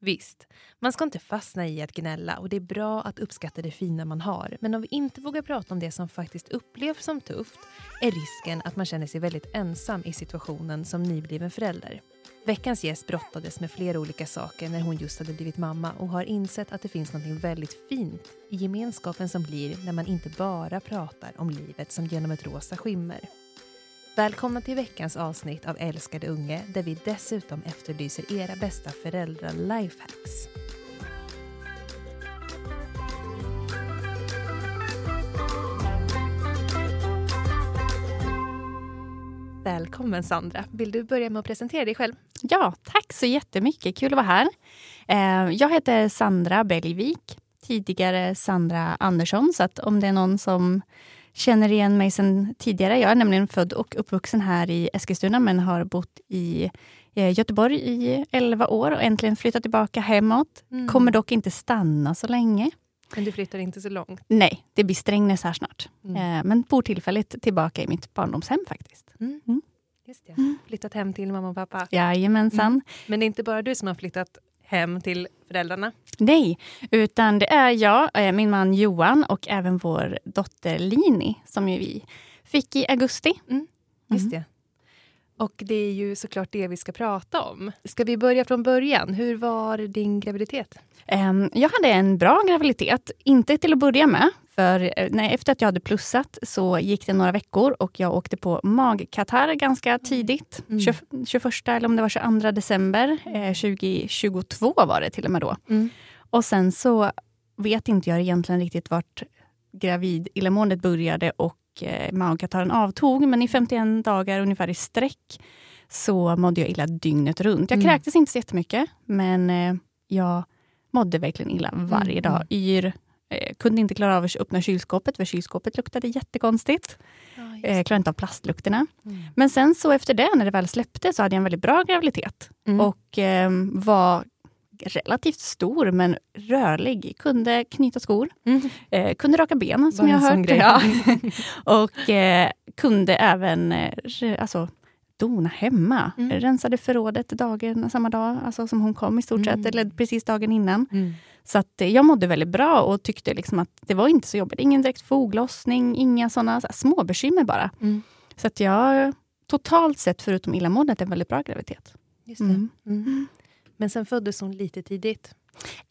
Visst, man ska inte fastna i att gnälla och det är bra att uppskatta det fina man har. Men om vi inte vågar prata om det som faktiskt upplevs som tufft är risken att man känner sig väldigt ensam i situationen som nybliven förälder. Veckans gäst brottades med flera olika saker när hon just hade blivit mamma och har insett att det finns något väldigt fint i gemenskapen som blir när man inte bara pratar om livet som genom ett rosa skimmer. Välkomna till veckans avsnitt av Älskade unge där vi dessutom efterlyser era bästa föräldrar-lifehacks. Välkommen Sandra. Vill du börja med att presentera dig själv? Ja, tack så jättemycket. Kul att vara här. Eh, jag heter Sandra Bellvik, tidigare Sandra Andersson. Så att om det är någon som känner igen mig sedan tidigare. Jag är nämligen född och uppvuxen här i Eskilstuna men har bott i eh, Göteborg i 11 år och äntligen flyttat tillbaka hemåt. Mm. Kommer dock inte stanna så länge. Men du flyttar inte så långt? Nej, det blir Strängnäs här snart. Mm. Eh, men bor tillfälligt tillbaka i mitt barndomshem faktiskt. Mm. mm. Just det. Mm. Flyttat hem till mamma och pappa? Jajamensan. Mm. Men det är inte bara du som har flyttat hem till föräldrarna? Nej, utan det är jag, eh, min man Johan och även vår dotter Lini som ju vi fick i augusti. Mm, just mm. det. Och det är ju såklart det vi ska prata om. Ska vi börja från början? Hur var din graviditet? Ehm, jag hade en bra graviditet. Inte till att börja med. För eh, nej, efter att jag hade plussat så gick det några veckor och jag åkte på magkatarr ganska tidigt. Mm. 20, 21 eller om det var 22 december eh, 2022 var det till och med då. Mm. Och sen så vet inte jag egentligen riktigt vart gravid illamåendet började och eh, magkatarren avtog. Men i 51 dagar ungefär i sträck så mådde jag illa dygnet runt. Jag mm. kräktes inte så jättemycket, men eh, jag mådde verkligen illa varje dag. Mm. Yr, eh, kunde inte klara av att öppna kylskåpet, för kylskåpet luktade jättekonstigt. Ja, eh, klarade inte av plastlukterna. Mm. Men sen så efter det, när det väl släppte, så hade jag en väldigt bra graviditet. Mm. Och eh, var relativt stor men rörlig. Kunde knyta skor, mm. eh, kunde raka benen som jag har hört. Ja. och eh, kunde även eh, alltså, dona hemma. Mm. Rensade förrådet dagen, samma dag alltså som hon kom i stort sett, mm. eller precis dagen innan. Mm. Så att eh, jag mådde väldigt bra och tyckte liksom att det var inte så jobbigt. Ingen direkt foglossning, inga såna så små bekymmer bara. Mm. Så att jag totalt sett, förutom illamåendet, en väldigt bra graviditet. Just mm. Mm. Men sen föddes hon lite tidigt.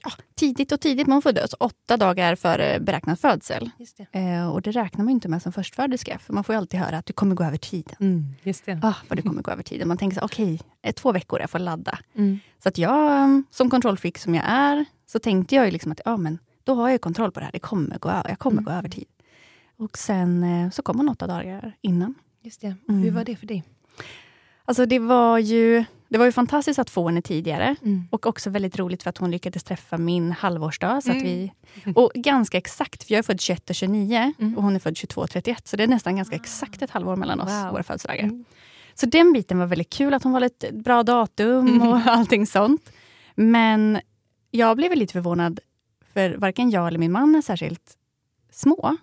Ja, tidigt och tidigt, men hon föddes åtta dagar före beräknad födsel. Det. Eh, och det räknar man inte med som förstföderska, för man får alltid höra att du kommer gå över tiden. Mm, just det. Ah, vad du kommer gå över tiden. Man tänker så okej, okay, eh, två veckor, jag får ladda. Mm. Så att jag, som kontrollfreak som jag är, så tänkte jag ju liksom att ja, men då har jag kontroll på det här. Det kommer gå jag kommer mm. gå över tid. Och sen eh, så kom hon åtta dagar innan. Just det. Hur mm. var det för dig? Alltså det var ju det var ju fantastiskt att få henne tidigare. Mm. Och också väldigt roligt för att hon lyckades träffa min halvårsdag. Så mm. vi, och ganska exakt, för jag är född 21 och 29 mm. och hon är född 22 och 31. Så det är nästan ganska exakt ett halvår mellan oss, wow. våra födelsedagar. Mm. Så den biten var väldigt kul, att hon var ett bra datum mm. och allting sånt. Men jag blev lite förvånad, för varken jag eller min man är särskilt små.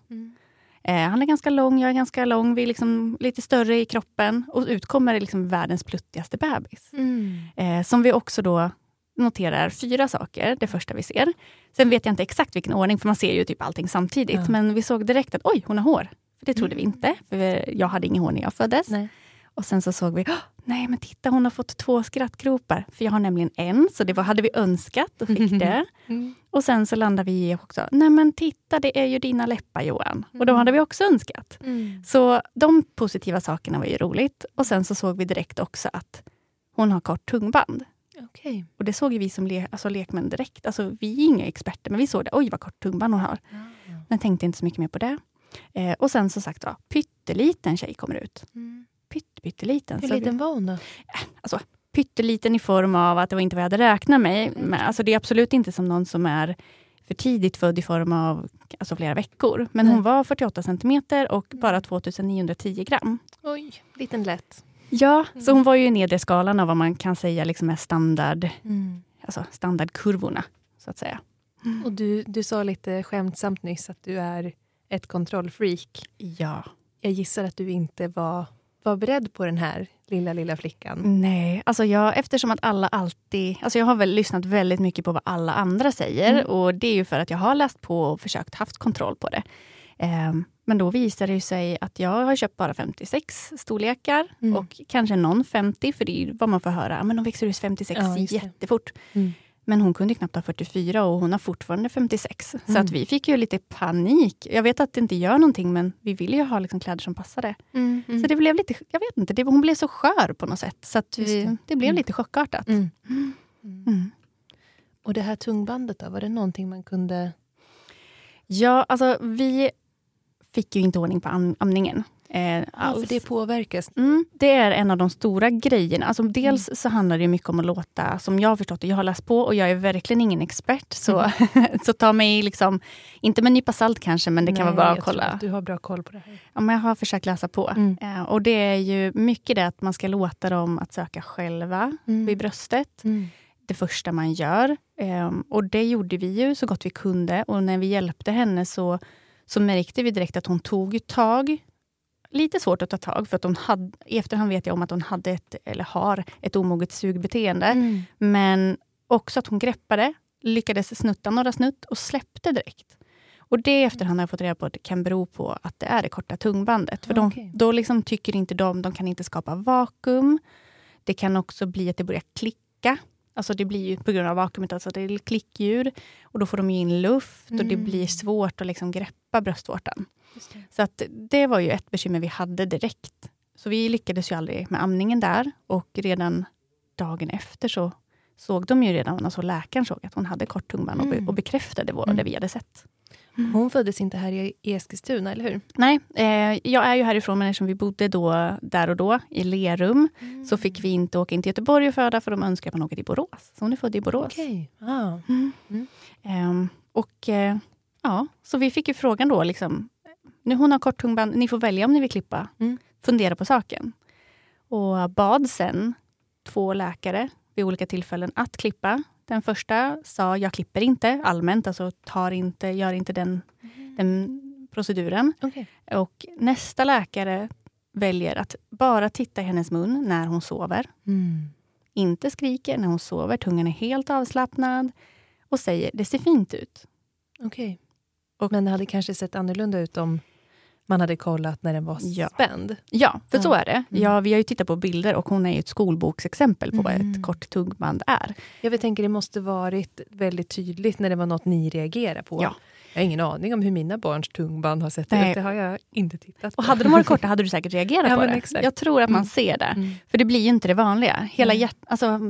Eh, han är ganska lång, jag är ganska lång. Vi är liksom lite större i kroppen. Och ut kommer liksom världens pluttigaste bebis. Mm. Eh, som vi också då noterar fyra saker, det första vi ser. Sen vet jag inte exakt vilken ordning, för man ser ju typ allting samtidigt. Ja. Men vi såg direkt att oj, hon har hår. För det trodde mm. vi inte, för jag hade inget hår när jag föddes. Nej. Och sen så såg vi, nej men titta hon har fått två skrattgropar. För jag har nämligen en, så det var, hade vi önskat och fick det. Mm. Och sen så landade vi i också, nej men titta det är ju dina läppar Johan. Och de mm. hade vi också önskat. Mm. Så de positiva sakerna var ju roligt. Och sen så såg vi direkt också att hon har kort tungband. Okay. Och det såg vi som le alltså lekmän direkt. Alltså, vi är inga experter, men vi såg det. Oj, vad kort tungband hon har. Ja, ja. Men tänkte inte så mycket mer på det. Eh, och sen som sagt var, pytteliten tjej kommer ut. Mm pytteliten. Hur liten var hon då? Alltså, pytteliten i form av att det var inte vad jag hade räknat med. Mm. Men, alltså, det är absolut inte som någon som är för tidigt född i form av alltså, flera veckor. Men Nej. hon var 48 centimeter och mm. bara 2910 gram. Oj, liten lätt. Ja, mm. så hon var ju i nedre skalan av vad man kan säga liksom är standard, mm. alltså standardkurvorna. så att säga. Och du, du sa lite skämtsamt nyss att du är ett kontrollfreak. Ja. Jag gissar att du inte var vara beredd på den här lilla, lilla flickan? Nej, alltså jag, eftersom att alla alltid... Alltså jag har väl lyssnat väldigt mycket på vad alla andra säger. Mm. Och Det är ju för att jag har läst på och försökt haft kontroll på det. Um, men då visar det sig att jag har köpt bara 56 storlekar mm. och kanske någon 50, för det är vad man får höra. Men de växer ut 56 ja, jättefort. Mm. Men hon kunde knappt ha 44 och hon har fortfarande 56. Mm. Så att vi fick ju lite panik. Jag vet att det inte gör någonting, men vi ville ju ha liksom kläder som passade. Mm, mm. Så det blev lite, jag vet inte, det, hon blev så skör på något sätt. Så att vi, det. det. blev mm. lite chockartat. Mm. Mm. Och det här tungbandet då, var det någonting man kunde... Ja, alltså vi fick ju inte ordning på am amningen. Eh, ja, för det påverkas? Mm, det är en av de stora grejerna. Alltså, dels mm. så handlar det mycket om att låta, som jag har förstått det, jag har läst på och jag är verkligen ingen expert. Så, mm. så ta mig, liksom, inte med en nypa salt kanske, men det Nej, kan vara bra att kolla. Att du har bra koll på det här. Ja, men jag har försökt läsa på. Mm. Eh, och det är ju mycket det att man ska låta dem att söka själva mm. vid bröstet. Mm. Det första man gör. Eh, och det gjorde vi ju så gott vi kunde. Och när vi hjälpte henne så så märkte vi direkt att hon tog tag. Lite svårt att ta tag, för att hon hade, i efterhand vet jag om att hon hade ett, eller har ett omoget sugbeteende. Mm. Men också att hon greppade, lyckades snutta några snutt och släppte direkt. Och det i efterhand har jag fått reda på att det kan bero på att det är det korta tungbandet. För okay. de, då liksom tycker inte de, de kan inte skapa vakuum. Det kan också bli att det börjar klicka. Alltså det blir ju på grund av vakuumet, alltså det är klickljud. Och då får de in luft mm. och det blir mm. svårt att liksom greppa bröstvårtan. Så att det var ju ett bekymmer vi hade direkt. Så vi lyckades ju aldrig med amningen där. Och redan dagen efter så såg de ju redan, alltså läkaren såg att hon hade kort tungband mm. och, be och bekräftade vad mm. det vi hade sett. Mm. Hon föddes inte här i Eskilstuna, eller hur? Nej, eh, jag är ju härifrån, men eftersom vi bodde då, där och då i Lerum, mm. så fick vi inte åka in till Göteborg och föda, för de önskade att man åker till Borås. Så hon är född i Borås. Okay. Ah. Mm. Eh, och eh, ja, Så vi fick ju frågan då, liksom, nu hon har kort tungband, ni får välja om ni vill klippa. Mm. Fundera på saken. Och bad sen två läkare vid olika tillfällen att klippa. Den första sa, jag klipper inte allmänt, alltså tar inte, gör inte den, mm. den proceduren. Okay. Och nästa läkare väljer att bara titta i hennes mun när hon sover. Mm. Inte skriker när hon sover, tungan är helt avslappnad och säger, det ser fint ut. Okej. Okay. Men det hade kanske sett annorlunda ut om man hade kollat när den var ja. spänd. Ja, för ja. så är det. Mm. Ja, vi har ju tittat på bilder och hon är ett skolboksexempel på mm. vad ett mm. kort tuggband är. Jag tänker det måste varit väldigt tydligt när det var något ni reagerade på. Ja. Jag har ingen aning om hur mina barns tungband har sett ut. Det har jag inte tittat på. Och hade de varit korta hade du säkert reagerat ja, på det. Exakt. Jag tror att man mm. ser det. Mm. För det blir ju inte det vanliga. Hela hjärt, alltså,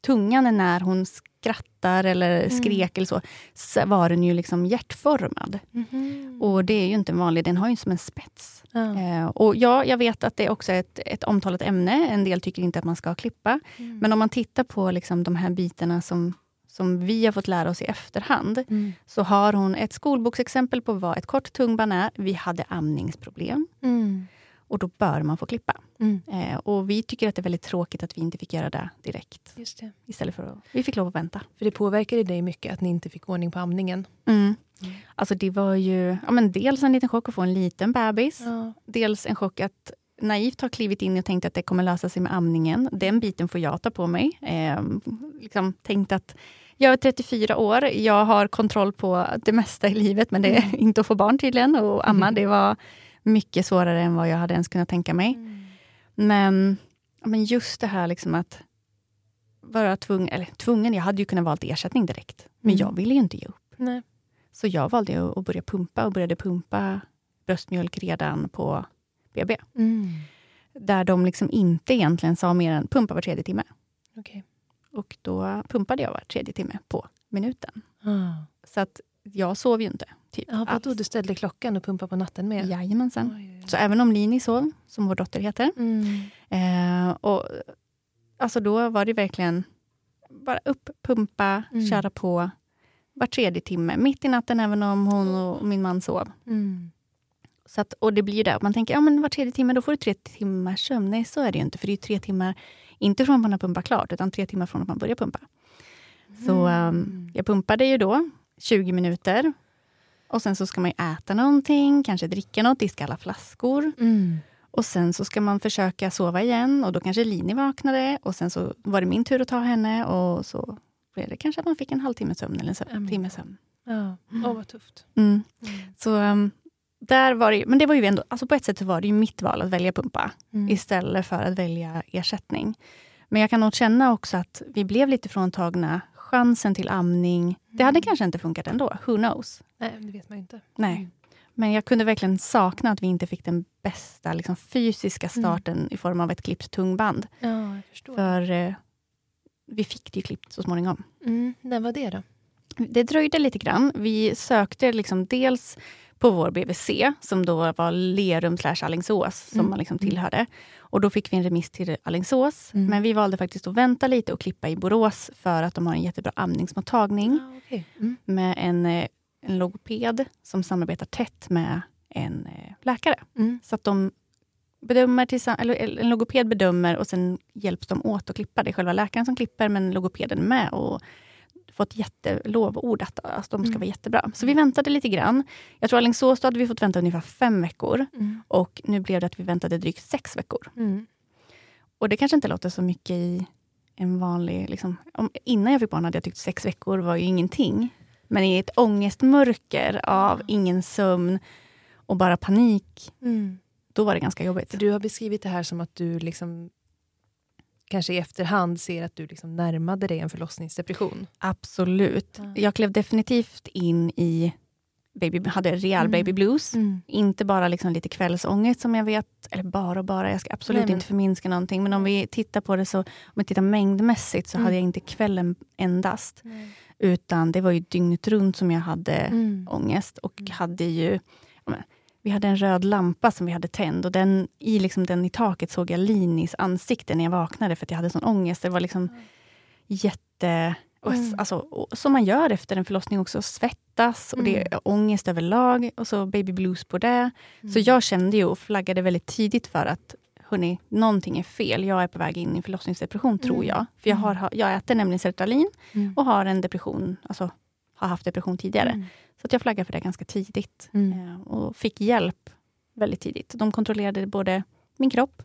tungan är när hon skrattar eller mm. skrek eller så, så var den ju liksom hjärtformad. Mm. Och det är ju inte vanligt, den har ju som en spets. Ja. Eh, och ja, jag vet att det är också är ett, ett omtalat ämne. En del tycker inte att man ska klippa. Mm. Men om man tittar på liksom de här bitarna som som vi har fått lära oss i efterhand, mm. så har hon ett skolboksexempel på vad ett kort tungband är. Vi hade amningsproblem. Mm. Och då bör man få klippa. Mm. Eh, och vi tycker att det är väldigt tråkigt att vi inte fick göra det direkt. Det. Istället för att vi fick lov att vänta. För det påverkade dig mycket att ni inte fick ordning på amningen. Mm. Mm. Alltså det var ju ja, men dels en liten chock att få en liten bebis. Ja. Dels en chock att naivt ha klivit in och tänkt att det kommer lösa sig med amningen. Den biten får jag ta på mig. Eh, liksom tänkt att jag är 34 år, jag har kontroll på det mesta i livet, men det är mm. inte att få barn tydligen. Och amma, mm. det var mycket svårare än vad jag hade ens kunnat tänka mig. Mm. Men, men just det här liksom att vara tvungen, eller tvungen, jag hade ju kunnat valt ersättning direkt. Men mm. jag ville ju inte ge upp. Nej. Så jag valde att börja pumpa och började pumpa bröstmjölk redan på BB. Mm. Där de liksom inte egentligen sa mer än pumpa var tredje timme. Okay. Och då pumpade jag var tredje timme på minuten. Ah. Så att jag sov ju inte. Typ, ja, vadå, du ställde klockan och pumpade på natten med? Jajamensan. Oj, oj, oj. Så även om Lini sov, som vår dotter heter, mm. eh, och, alltså då var det verkligen bara upp, pumpa, mm. köra på var tredje timme. Mitt i natten, även om hon och min man sov. Mm. Så att, och det blir ju det, man tänker ja, men var tredje timme, då får du tre timmars sömn. Nej, så är det ju inte. För det är tre timmar, inte från att man har pumpat klart, utan tre timmar från att man börjar pumpa. Mm. Så um, jag pumpade ju då 20 minuter. Och sen så ska man äta någonting, kanske dricka något, diska alla flaskor. Mm. Och sen så ska man försöka sova igen och då kanske Lini vaknade och sen så var det min tur att ta henne och så blev det kanske att man fick en halvtimme sömn eller en Mm. timme sömn. Ja, åh vad tufft. Mm. Mm. Så um, där var det, men det var ju ändå, alltså på ett sätt var det ju mitt val att välja pumpa Mm. istället för att välja ersättning. Men jag kan nog känna också att vi blev lite fråntagna chansen till amning. Det hade Mm. kanske inte funkat ändå, who knows? Nej, det vet man ju inte. Nej. Mm. Men jag kunde verkligen sakna att vi inte fick den bästa liksom, fysiska Mm. starten i form av ett klippt tungband. Ja, jag förstår. För eh, vi fick det ju klippt så småningom. Mm. När var det då? Det dröjde lite grann. Vi sökte liksom dels på vår BVC, som då var Lerum slash Alingsås, som Mm. man liksom tillhörde. Och då fick vi en remiss till Alingsås. Mm. Men vi valde faktiskt att vänta lite och klippa i Borås, för att de har en jättebra amningsmottagning Ja, okej. mm. med en, eh, en logoped som samarbetar tätt med en eh, läkare. Mm. Så att de bedömer tillsammans, eller en logoped bedömer och sen hjälps de åt att klippa. Det är själva läkaren som klipper, men logopeden är med och fått jättelovord att alltså, de ska Mm. vara jättebra. Så vi väntade lite grann. Jag tror Alingsås, då hade vi fått vänta ungefär fem veckor. Mm. Och nu blev det att vi väntade drygt sex veckor. Mm. Och det kanske inte låter så mycket i en vanlig... Liksom, om, innan jag fick barn hade jag tyckt sex veckor var ju ingenting. Men i ett ångestmörker av ingen sömn och bara panik, Mm. då var det ganska jobbigt. Du har beskrivit det här som att du liksom kanske i efterhand ser att du liksom närmade dig en förlossningsdepression. Absolut. Ja. Jag klev definitivt in i... Baby, hade rejäl Mm. baby blues. Mm. Inte bara liksom lite kvällsångest som jag vet, eller bara och bara, jag ska absolut Nej, men- inte förminska någonting. Men om vi tittar på det så, om vi tittar mängdmässigt så Mm. hade jag inte kvällen endast. Utan det var ju dygnet runt som jag hade Mm. ångest. Och Mm. hade ju... Vi hade en röd lampa som vi hade tänd och den, i, liksom, den i taket såg jag Linis ansikte när jag vaknade för att jag hade sån ångest. Det var liksom jätte... och s- Mm. Alltså, som man gör efter en förlossning också, svettas och det Mm. är ångest överlag och så baby blues på det. Så Mm. jag kände ju och flaggade väldigt tidigt för att hörni, någonting är fel. Jag är på väg in i förlossningsdepression tror Mm. jag. För jag, har, ha- jag äter nämligen sertralin Mm. och har en depression, alltså har haft depression tidigare. Mm. Så att jag flaggade för det ganska tidigt. Mm. Eh, och fick hjälp väldigt tidigt. De kontrollerade både min kropp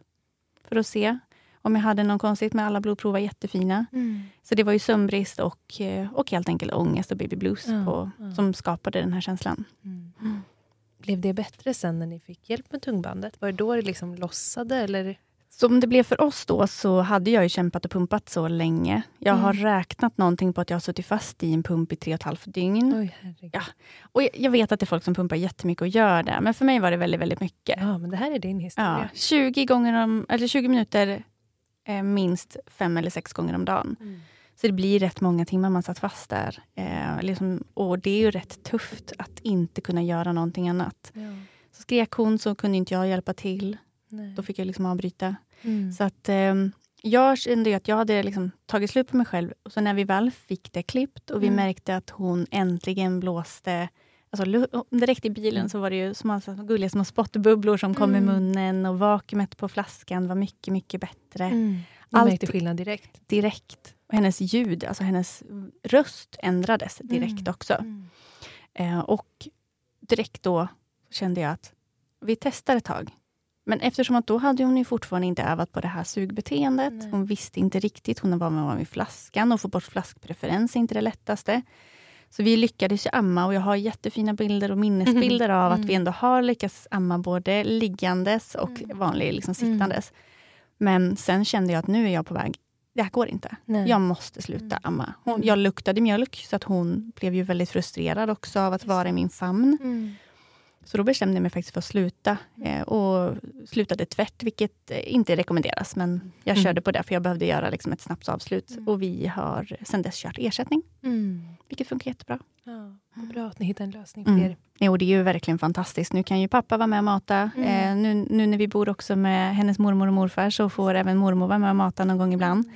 för att se om jag hade något konstigt, men alla blodprov var jättefina. Mm. Så det var ju sömnbrist och, eh, och helt enkelt ångest och baby blues på, som skapade den här känslan. Mm. Blev det bättre sen när ni fick hjälp med tungbandet? Var det då det liksom lossade? Eller? Som det blev för oss då, så hade jag ju kämpat och pumpat så länge. Jag har Mm. räknat någonting på att jag har suttit fast i en pump i tre och ett halvt dygn. Oj. Ja. Och jag- jag vet att det är folk som pumpar jättemycket och gör det, men för mig var det väldigt, väldigt mycket. Ja, men det här är din Ja, historia. 20, gånger om, eller 20 minuter eh, minst fem eller sex gånger om dagen. Mm. Så det blir rätt många timmar man satt fast där. Eh, liksom, och det är ju rätt tufft att inte kunna göra någonting annat. Ja. Så skrek hon så kunde inte jag hjälpa till. Nej. Då fick jag liksom avbryta. Mm. Så att ehm, jag kände att jag hade liksom tagit slut på mig själv. Och så när vi väl fick det klippt och vi Mm. märkte att hon äntligen blåste Alltså, direkt i bilen Mm. så var det ju små, gulliga små spottbubblor som kom Mm. i munnen och vakuumet på flaskan var mycket, mycket bättre. Mm. Du märkte skillnad direkt? Direkt. Och hennes ljud, alltså hennes röst ändrades direkt Mm. också. Mm. Eh, och direkt då kände jag att vi testar ett tag. Men eftersom att då hade hon ju fortfarande inte övat på det här sugbeteendet. Nej. Hon visste inte riktigt. Hon var med vid flaskan och få bort flaskpreferens är inte det lättaste. Så vi lyckades ju amma och jag har jättefina bilder och minnesbilder av att Mm. vi ändå har lyckats amma både liggandes och Mm. vanlig liksom Mm. sittandes. Men sen kände jag att nu är jag på väg. Det här går inte. Nej. Jag måste sluta Mm. amma. Hon, Mm. jag luktade mjölk så att hon blev ju väldigt frustrerad också av att vara i min famn. Mm. Så då bestämde jag mig faktiskt för att sluta. Eh, och slutade tvärt, vilket eh, inte rekommenderas. Men jag Mm. körde på det, för jag behövde göra liksom ett snabbt avslut. Mm. Och vi har sedan dess kört ersättning, Mm. vilket funkar jättebra. Ja, bra att ni hittar en lösning för Mm. er. Jo, det är ju verkligen fantastiskt. Nu kan ju pappa vara med och mata. Mm. Eh, nu, nu när vi bor också med hennes mormor och morfar, så får även mormor vara med och mata någon gång ibland.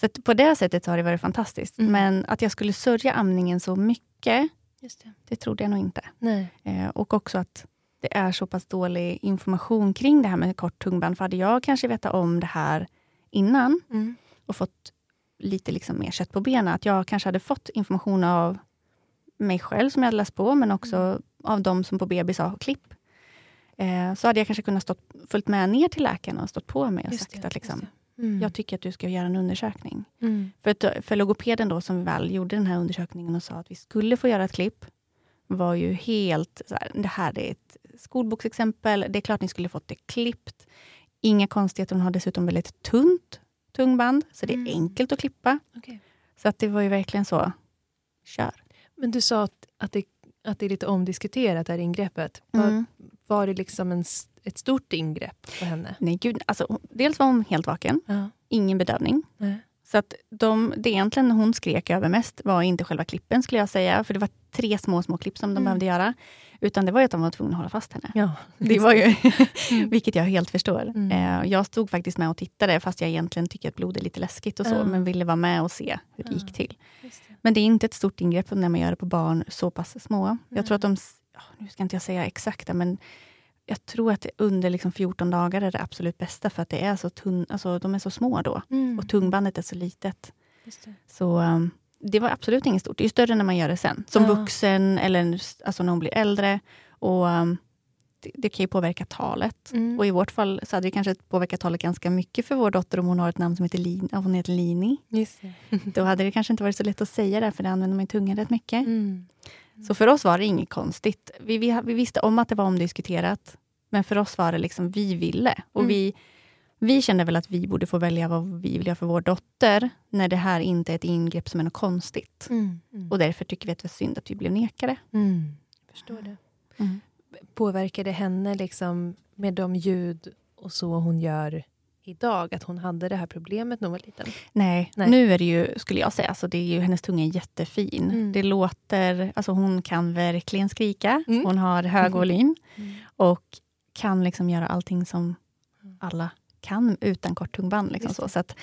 Så att på det sättet så har det varit fantastiskt. Mm. Men att jag skulle sörja amningen så mycket, Just det. det trodde jag nog inte. Nej. Eh, och också att det är så pass dålig information kring det här med kort tungband. För hade jag kanske vetat om det här innan Mm. och fått lite liksom mer kött på benen, att jag kanske hade fått information av mig själv som jag hade läst på, men också Mm. av de som på BB sa klipp. eh, så hade jag kanske kunnat stått, följt med ner till läkaren och stått på mig och Just sagt det, att liksom, Mm. jag tycker att du ska göra en undersökning. Mm. För, för logopeden då som väl gjorde den här undersökningen och sa att vi skulle få göra ett klipp, var ju helt så här, det här är ett skolboksexempel, det är klart ni skulle fått det klippt. Inga konstigheter, hon har dessutom väldigt tunt tungband, så det är Mm. enkelt att klippa. Okej. Så att det var ju verkligen så, kör. Men du sa att, att, det, att det är lite omdiskuterat, det här ingreppet. Var, Mm. var det liksom en, ett stort ingrepp på henne? Nej, gud, alltså, dels var hon helt vaken, Ja. ingen bedövning. Nej. Så att de, det egentligen hon skrek över mest var inte själva klippen skulle jag säga, för det var tre små, små klipp som de Mm. behövde göra. Utan det var ju att de var tvungna att hålla fast henne. Ja. Det var ju, Mm. vilket jag helt förstår. Mm. Eh, jag stod faktiskt med och tittade, fast jag egentligen tycker att blod är lite läskigt och så, men ville vara med och se hur det gick till. Det. Men det är inte ett stort ingrepp när man gör det på barn så pass små. Jag tror att de, nu ska inte jag säga exakta, men jag tror att under liksom 14 dagar är det absolut bästa, för att det är så tunn, alltså, de är så små då. Mm. Och tungbandet är så litet. Det. Så um, det var absolut inget stort. Det är större när man gör det sen. Som Ja. vuxen eller alltså när hon blir äldre. Och um, det, det kan ju påverka talet. Mm. Och i vårt fall så hade det kanske påverkat talet ganska mycket för vår dotter om hon har ett namn som heter, Lin, hon heter Lini. Just det. Då hade det kanske inte varit så lätt att säga det, för det använder man ju tungan rätt mycket. Mm. Så för oss var det inget konstigt. Vi, vi, vi visste om att det var omdiskuterat, men för oss var det liksom vi ville. Och Mm. vi, vi kände väl att vi borde få välja vad vi vill göra för vår dotter, när det här inte är ett ingrepp som är något konstigt. Mm. Mm. Och därför tycker vi att det var synd att vi blev nekade. Mm. Förstår det. Påverkar det henne liksom med de ljud och så hon gör idag? Att hon hade det här problemet när hon var liten? Nej, Nej. nu är det ju, skulle jag säga, alltså det är ju, hennes tunga är jättefin. Mm. Det låter, alltså hon kan verkligen skrika, Mm. hon har hög volym Mm. och kan liksom göra allting som alla kan utan kort tungband. Liksom så. Så att,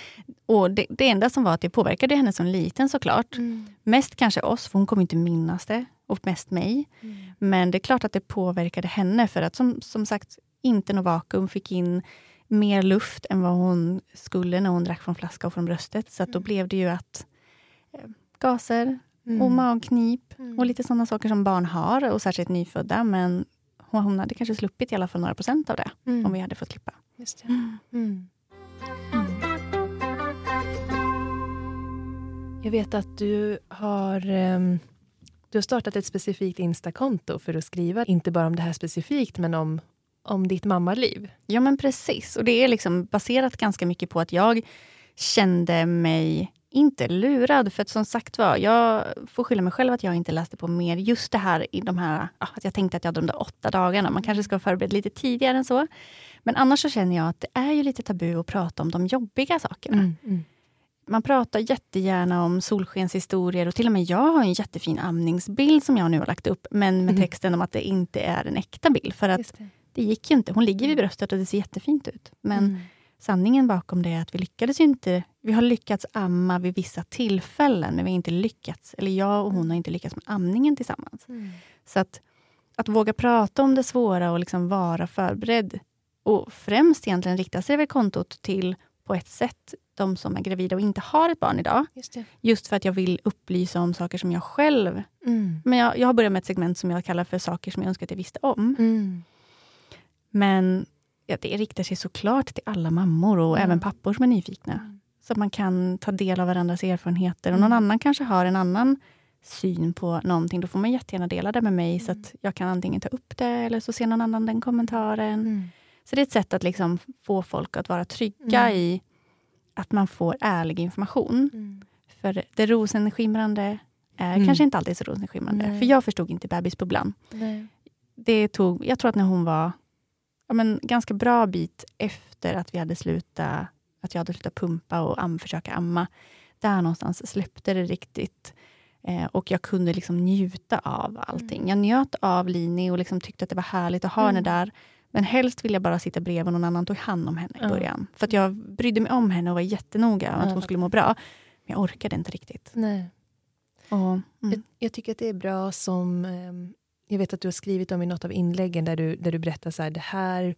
och det, det enda som var att det påverkade henne som liten såklart. Mm. Mest kanske oss, för hon kommer inte minnas det. Och mest mig. Mm. Men det är klart att det påverkade henne, för att som, som sagt, inte något vakuum, fick in mer luft än vad hon skulle när hon drack från flaska och från bröstet. Så att då Mm. blev det ju att eh, gaser Mm. och magknip Mm. och lite sådana saker som barn har, och särskilt nyfödda. Men hon, hon hade kanske sluppit i alla fall några procent av det, Mm. om vi hade fått klippa. Just. Mm. Jag vet att du har, ehm, du har startat ett specifikt Insta-konto för att skriva, inte bara om det här specifikt, men om, om ditt mammaliv. Ja, men precis. Och det är liksom baserat ganska mycket på att jag kände mig inte lurad. För att som sagt var, jag får skylla mig själv att jag inte läste på mer. Just det här i de här, ja, att jag tänkte att jag hade de där åtta dagarna. Man kanske ska vara förberedd lite tidigare än så. Men annars så känner jag att det är ju lite tabu att prata om de jobbiga sakerna. Mm. Man pratar jättegärna om solskenshistorier och till och med jag har en jättefin amningsbild som jag nu har lagt upp, men med Mhm. texten om att det inte är en äkta bild. För att det. gick ju inte. Hon ligger vid bröstet och det ser jättefint ut. Men Mm. sanningen bakom det är att vi lyckades inte. Vi har lyckats amma vid vissa tillfällen, men vi har inte lyckats, eller jag och hon har inte lyckats med amningen tillsammans. Mm. Så att, att våga prata om det svåra och liksom vara förberedd. Och främst egentligen rikta sig väl kontot till, på ett sätt, de som är gravida och inte har ett barn idag. Just. Just för att jag vill upplysa om saker som jag själv... Mm. Men jag, jag har börjat med ett segment som jag kallar för saker som jag önskar att jag visste om. Mm. Men ja, det riktar sig såklart till alla mammor och Ja. även pappor som är nyfikna. Mm. Så att man kan ta del av varandras erfarenheter. Och någon Mm. annan kanske har en annan syn på någonting. Då får man jättegärna dela det med mig så Mm. att jag kan antingen ta upp det eller så ser någon annan den kommentaren. Mm. Så det är ett sätt att liksom få folk att vara trygga Mm. i att man får ärlig information. Mm. För det rosenskimrande är Mm. kanske inte alltid så rosenskimrande. För jag förstod inte bebisbubblan. Nej. Det tog, jag tror att när hon var ja, men ganska bra bit efter att vi hade slutat, att jag hade slutat pumpa och am, försöka amma. Där någonstans släppte det riktigt. Eh, och jag kunde liksom njuta av allting. Mm. Jag njöt av Lini och liksom tyckte att det var härligt att ha Mm. henne där. Men helst ville jag bara sitta bredvid och någon annan tog hand om henne i Ja. början. För att jag brydde mig om henne och var jättenoga om att hon skulle må bra. Men jag orkade inte riktigt. Nej. Och, mm. Jag, jag tycker att det är bra som... jag vet att du har skrivit om i något av inläggen där du, där du berättar så här, det här...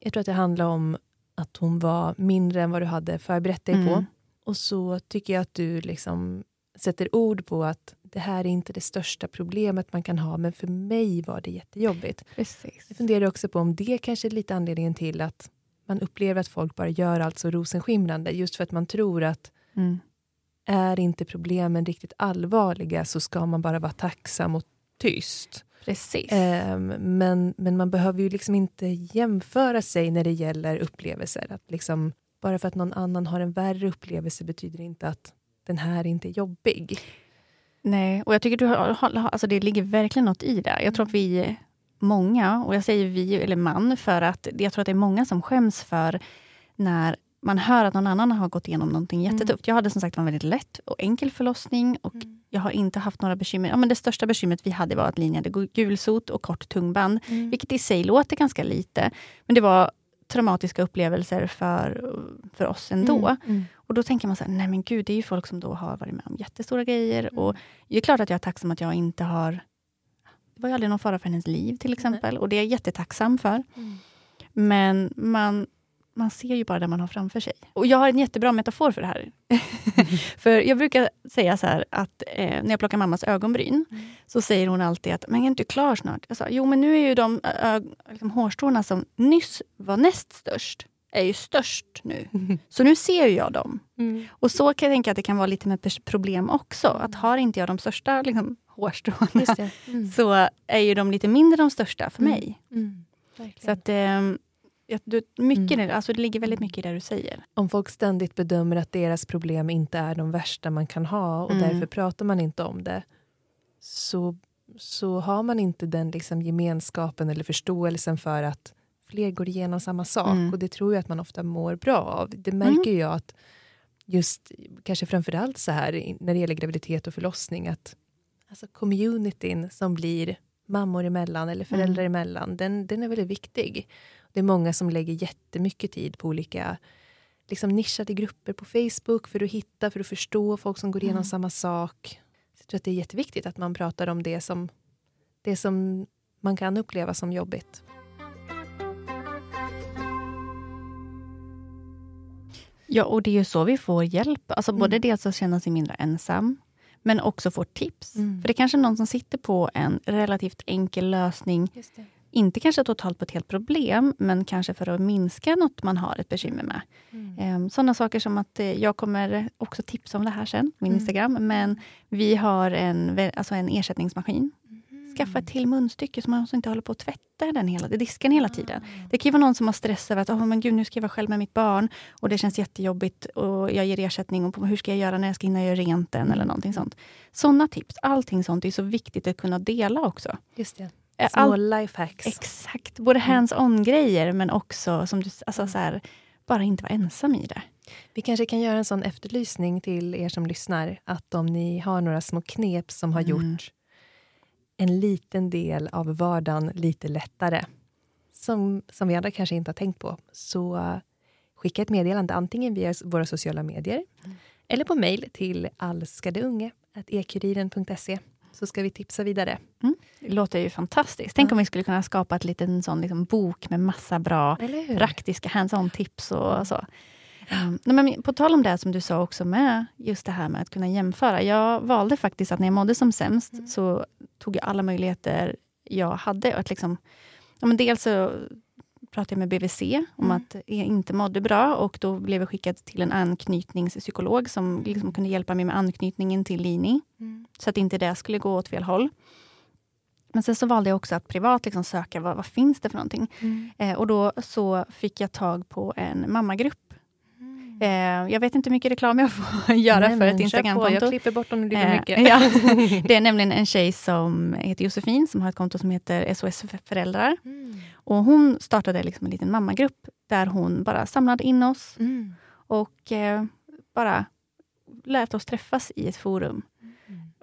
Jag tror att det handlar om att hon var mindre än vad du hade förberett dig på. Mm. Och så tycker jag att du liksom sätter ord på att det här är inte det största problemet man kan ha, men för mig var det jättejobbigt. Precis. Jag funderar också på om det kanske är lite anledningen till att man upplever att folk bara gör allt så rosenskimrande, just för att man tror att Mm. är inte problemen riktigt allvarliga så ska man bara vara tacksam och tyst. Precis. Ehm, men, men man behöver ju liksom inte jämföra sig när det gäller upplevelser. Att liksom, bara för att någon annan har en värre upplevelse betyder inte att den här inte är jobbig. Nej, och jag tycker du har, alltså det ligger verkligen något i det. Jag tror att vi många, och jag säger vi eller man, för att jag tror att det är många som skäms för när man hör att någon annan har gått igenom någonting jättetufft. Jag hade som sagt en väldigt lätt och enkel förlossning och jag har inte haft några bekymmer. Ja, men det största bekymret vi hade var att Linja hade gulsot och kort tungband, vilket i sig låter ganska lite. Men det var traumatiska upplevelser för, för oss ändå. Mm, mm. Och då tänker man så här, nej men gud, det är ju folk som då har varit med om jättestora grejer. Och det är klart att jag är tacksam att jag inte har... Det var ju aldrig någon fara för hennes liv till exempel. Och det är jag jättetacksam för. Mm. Men man, man ser ju bara det man har framför sig. Och jag har en jättebra metafor för det här. för jag brukar säga så här att eh, när jag plockar mammas ögonbryn, så säger hon alltid att men är inte klar snart? Jag sa, jo men nu är ju de liksom, hårstråna som nyss var näst störst, är ju störst nu. Så nu ser ju jag dem. Mm. Och så kan jag tänka att det kan vara lite med problem också. Att har inte jag de största liksom, hårstråna. Mm. så är ju de lite mindre de största för Mm. mig. Mm. Så att, eh, du, mycket Mm. det, alltså det ligger väldigt mycket i det du säger. Om folk ständigt bedömer att deras problem inte är de värsta man kan ha och Mm. därför pratar man inte om det så, så har man inte den liksom gemenskapen eller förståelsen för att fler går igenom samma sak. Mm. Och det tror jag att man ofta mår bra av. Det märker jag att just, kanske framförallt så här när det gäller graviditet och förlossning, att alltså communityn som blir mammor emellan eller föräldrar emellan, den, den är väldigt viktig. Det är många som lägger jättemycket tid på olika liksom nischade grupper på Facebook för att hitta, för att förstå folk som går igenom samma sak. Så jag tror att det är jätteviktigt att man pratar om det som, det som man kan uppleva som jobbigt. Ja, och det är ju så vi får hjälp. Alltså både Mm. dels att känna sig mindre ensam, men också få tips. Mm. För det är kanske är någon som sitter på en relativt enkel lösning. Inte kanske totalt på ett helt problem, men kanske för att minska något man har ett bekymmer med. Mm. Sådana saker som att eh, jag kommer också tipsa om det här sen, min Mm. Instagram. Men vi har en, alltså en ersättningsmaskin. Mm. Skaffa ett till munstycke så man alltså inte håller på att tvätta den hela, disken hela tiden. Ah. Det kan ju vara någon som har stress över att oh, men gud, nu ska jag vara själv med mitt barn och det känns jättejobbigt och jag ger ersättning och hur ska jag göra när jag ska hinna göra rent den eller någonting sånt. Sådana tips, allting sånt är så viktigt att kunna dela också. Just det. Små lifehacks. exakt, både hands-on grejer men också som du, alltså så här, bara inte vara ensam i det. Vi kanske kan göra en sån efterlysning till er som lyssnar. Att om ni har några små knep som har Mm. gjort en liten del av vardagen lite lättare. Som, som vi andra kanske inte har tänkt på. Så skicka ett meddelande antingen via våra sociala medier eller på mejl till allskadeunge.ekuriren.se så ska vi tipsa vidare. Det låter ju fantastiskt. Tänk Ja. om vi skulle kunna skapa ett liten sån liksom bok med massa bra praktiska hands-on tips och så. Um, men på tal om det som du sa också med just det här med att kunna jämföra. Jag valde faktiskt att när jag mådde som sämst Mm. så tog jag alla möjligheter jag hade. Att liksom, ja, men dels så pratade jag med BVC om Mm. att jag inte mådde bra och då blev jag skickad till en anknytningspsykolog som liksom kunde hjälpa mig med anknytningen till Lini. Mm. Så att inte det skulle gå åt fel håll. Men sen så valde jag också att privat liksom söka vad, vad finns det för någonting. Mm. Eh, och då så fick jag tag på en mammagrupp. Eh, jag vet inte hur mycket reklam jag får göra Nej, för ett. Instagramkonto. Jag klipper bort om det blir för Eh, mycket. ja. Det är nämligen en tjej som heter Josefin som har ett konto som heter SOS för föräldrar. Mm. Och hon startade liksom en liten mammagrupp där hon bara samlade in oss Mm. och eh, bara lät oss träffas i ett forum.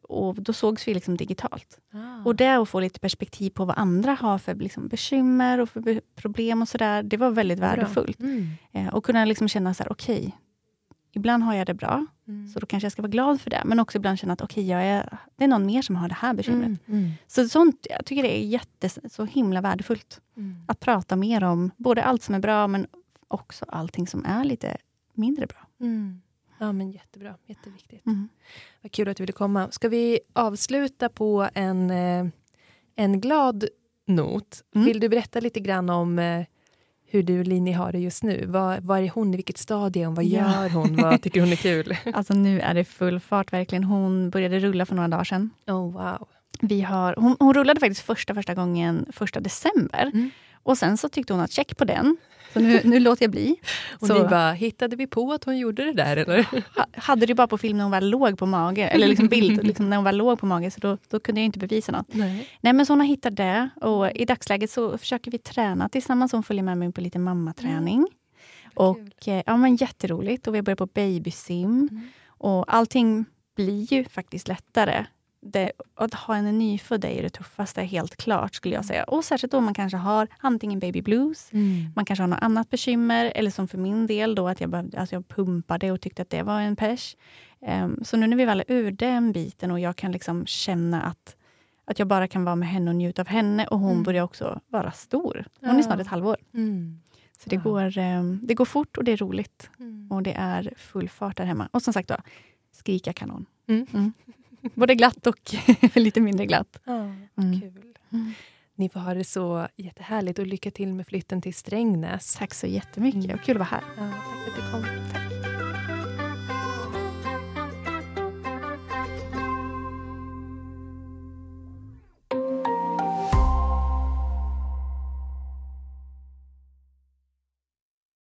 Och då sågs vi liksom digitalt. Ah. Och det att få lite perspektiv på vad andra har för liksom bekymmer och för problem och sådär, det var väldigt värdefullt. Mm. Eh, och kunna liksom känna så här, okej, ibland har jag det bra, Mm. så då kanske jag ska vara glad för det. Men också ibland känna att okej, jag är, det är någon mer som har det här bekymret. Mm. Mm. Så sånt, jag tycker det är jätte, så himla värdefullt. Mm. Att prata mer om både allt som är bra, men också allting som är lite mindre bra. Mm. Ja, men jättebra. Jätteviktigt. Mm. Vad kul att du ville komma. Ska vi avsluta på en, eh, en glad not? Mm. Vill du berätta lite grann om eh, hur du Lini har det just nu. Var, var är hon? I vilket stadie är hon? Vad gör hon? Vad tycker hon är kul? Alltså nu är det full fart verkligen. Hon började rulla för några dagar sedan. Oh, wow. Vi har, hon, hon rullade faktiskt första, första gången första december. Mm. Och sen så tyckte hon att check på den. Så nu, nu låter jag bli. Och så, ni bara, hittade vi på att hon gjorde det där eller? hade det bara på film när hon var låg på mage, eller liksom bild liksom när hon var låg på mage, så då, då kunde jag inte bevisa något. Nej. Nej men så hon har hittat det och i dagsläget så försöker vi träna tillsammans. Hon följer med mig på lite mammaträning. Mm. Och eh, ja, men jätteroligt. Och vi har börjat på babysim. Mm. Och allting blir ju faktiskt lättare det, att ha en nyfödd är det tuffaste, helt klart. skulle jag mm. säga. Och Särskilt om man kanske har antingen baby blues, mm. man kanske har något annat bekymmer, eller som för min del, då att jag, behövde, alltså jag pumpade och tyckte att det var en pers. Um, så nu när vi väl är ur den biten och jag kan liksom känna att, att jag bara kan vara med henne och njuta av henne och hon mm. börjar också vara stor. Hon ja. är snart ett halvår. Mm. Så det, ja. går, um, det går fort och det är roligt. Mm. Och det är full fart där hemma. Och som sagt, då, skrika kanon. Både glatt och lite mindre glatt. Ja, mm. Kul. Ni får ha det så jättehärligt och lycka till med flytten till Strängnäs. Tack så jättemycket. Mm. Kul att vara här. Ja, tack för att du kom. Tack.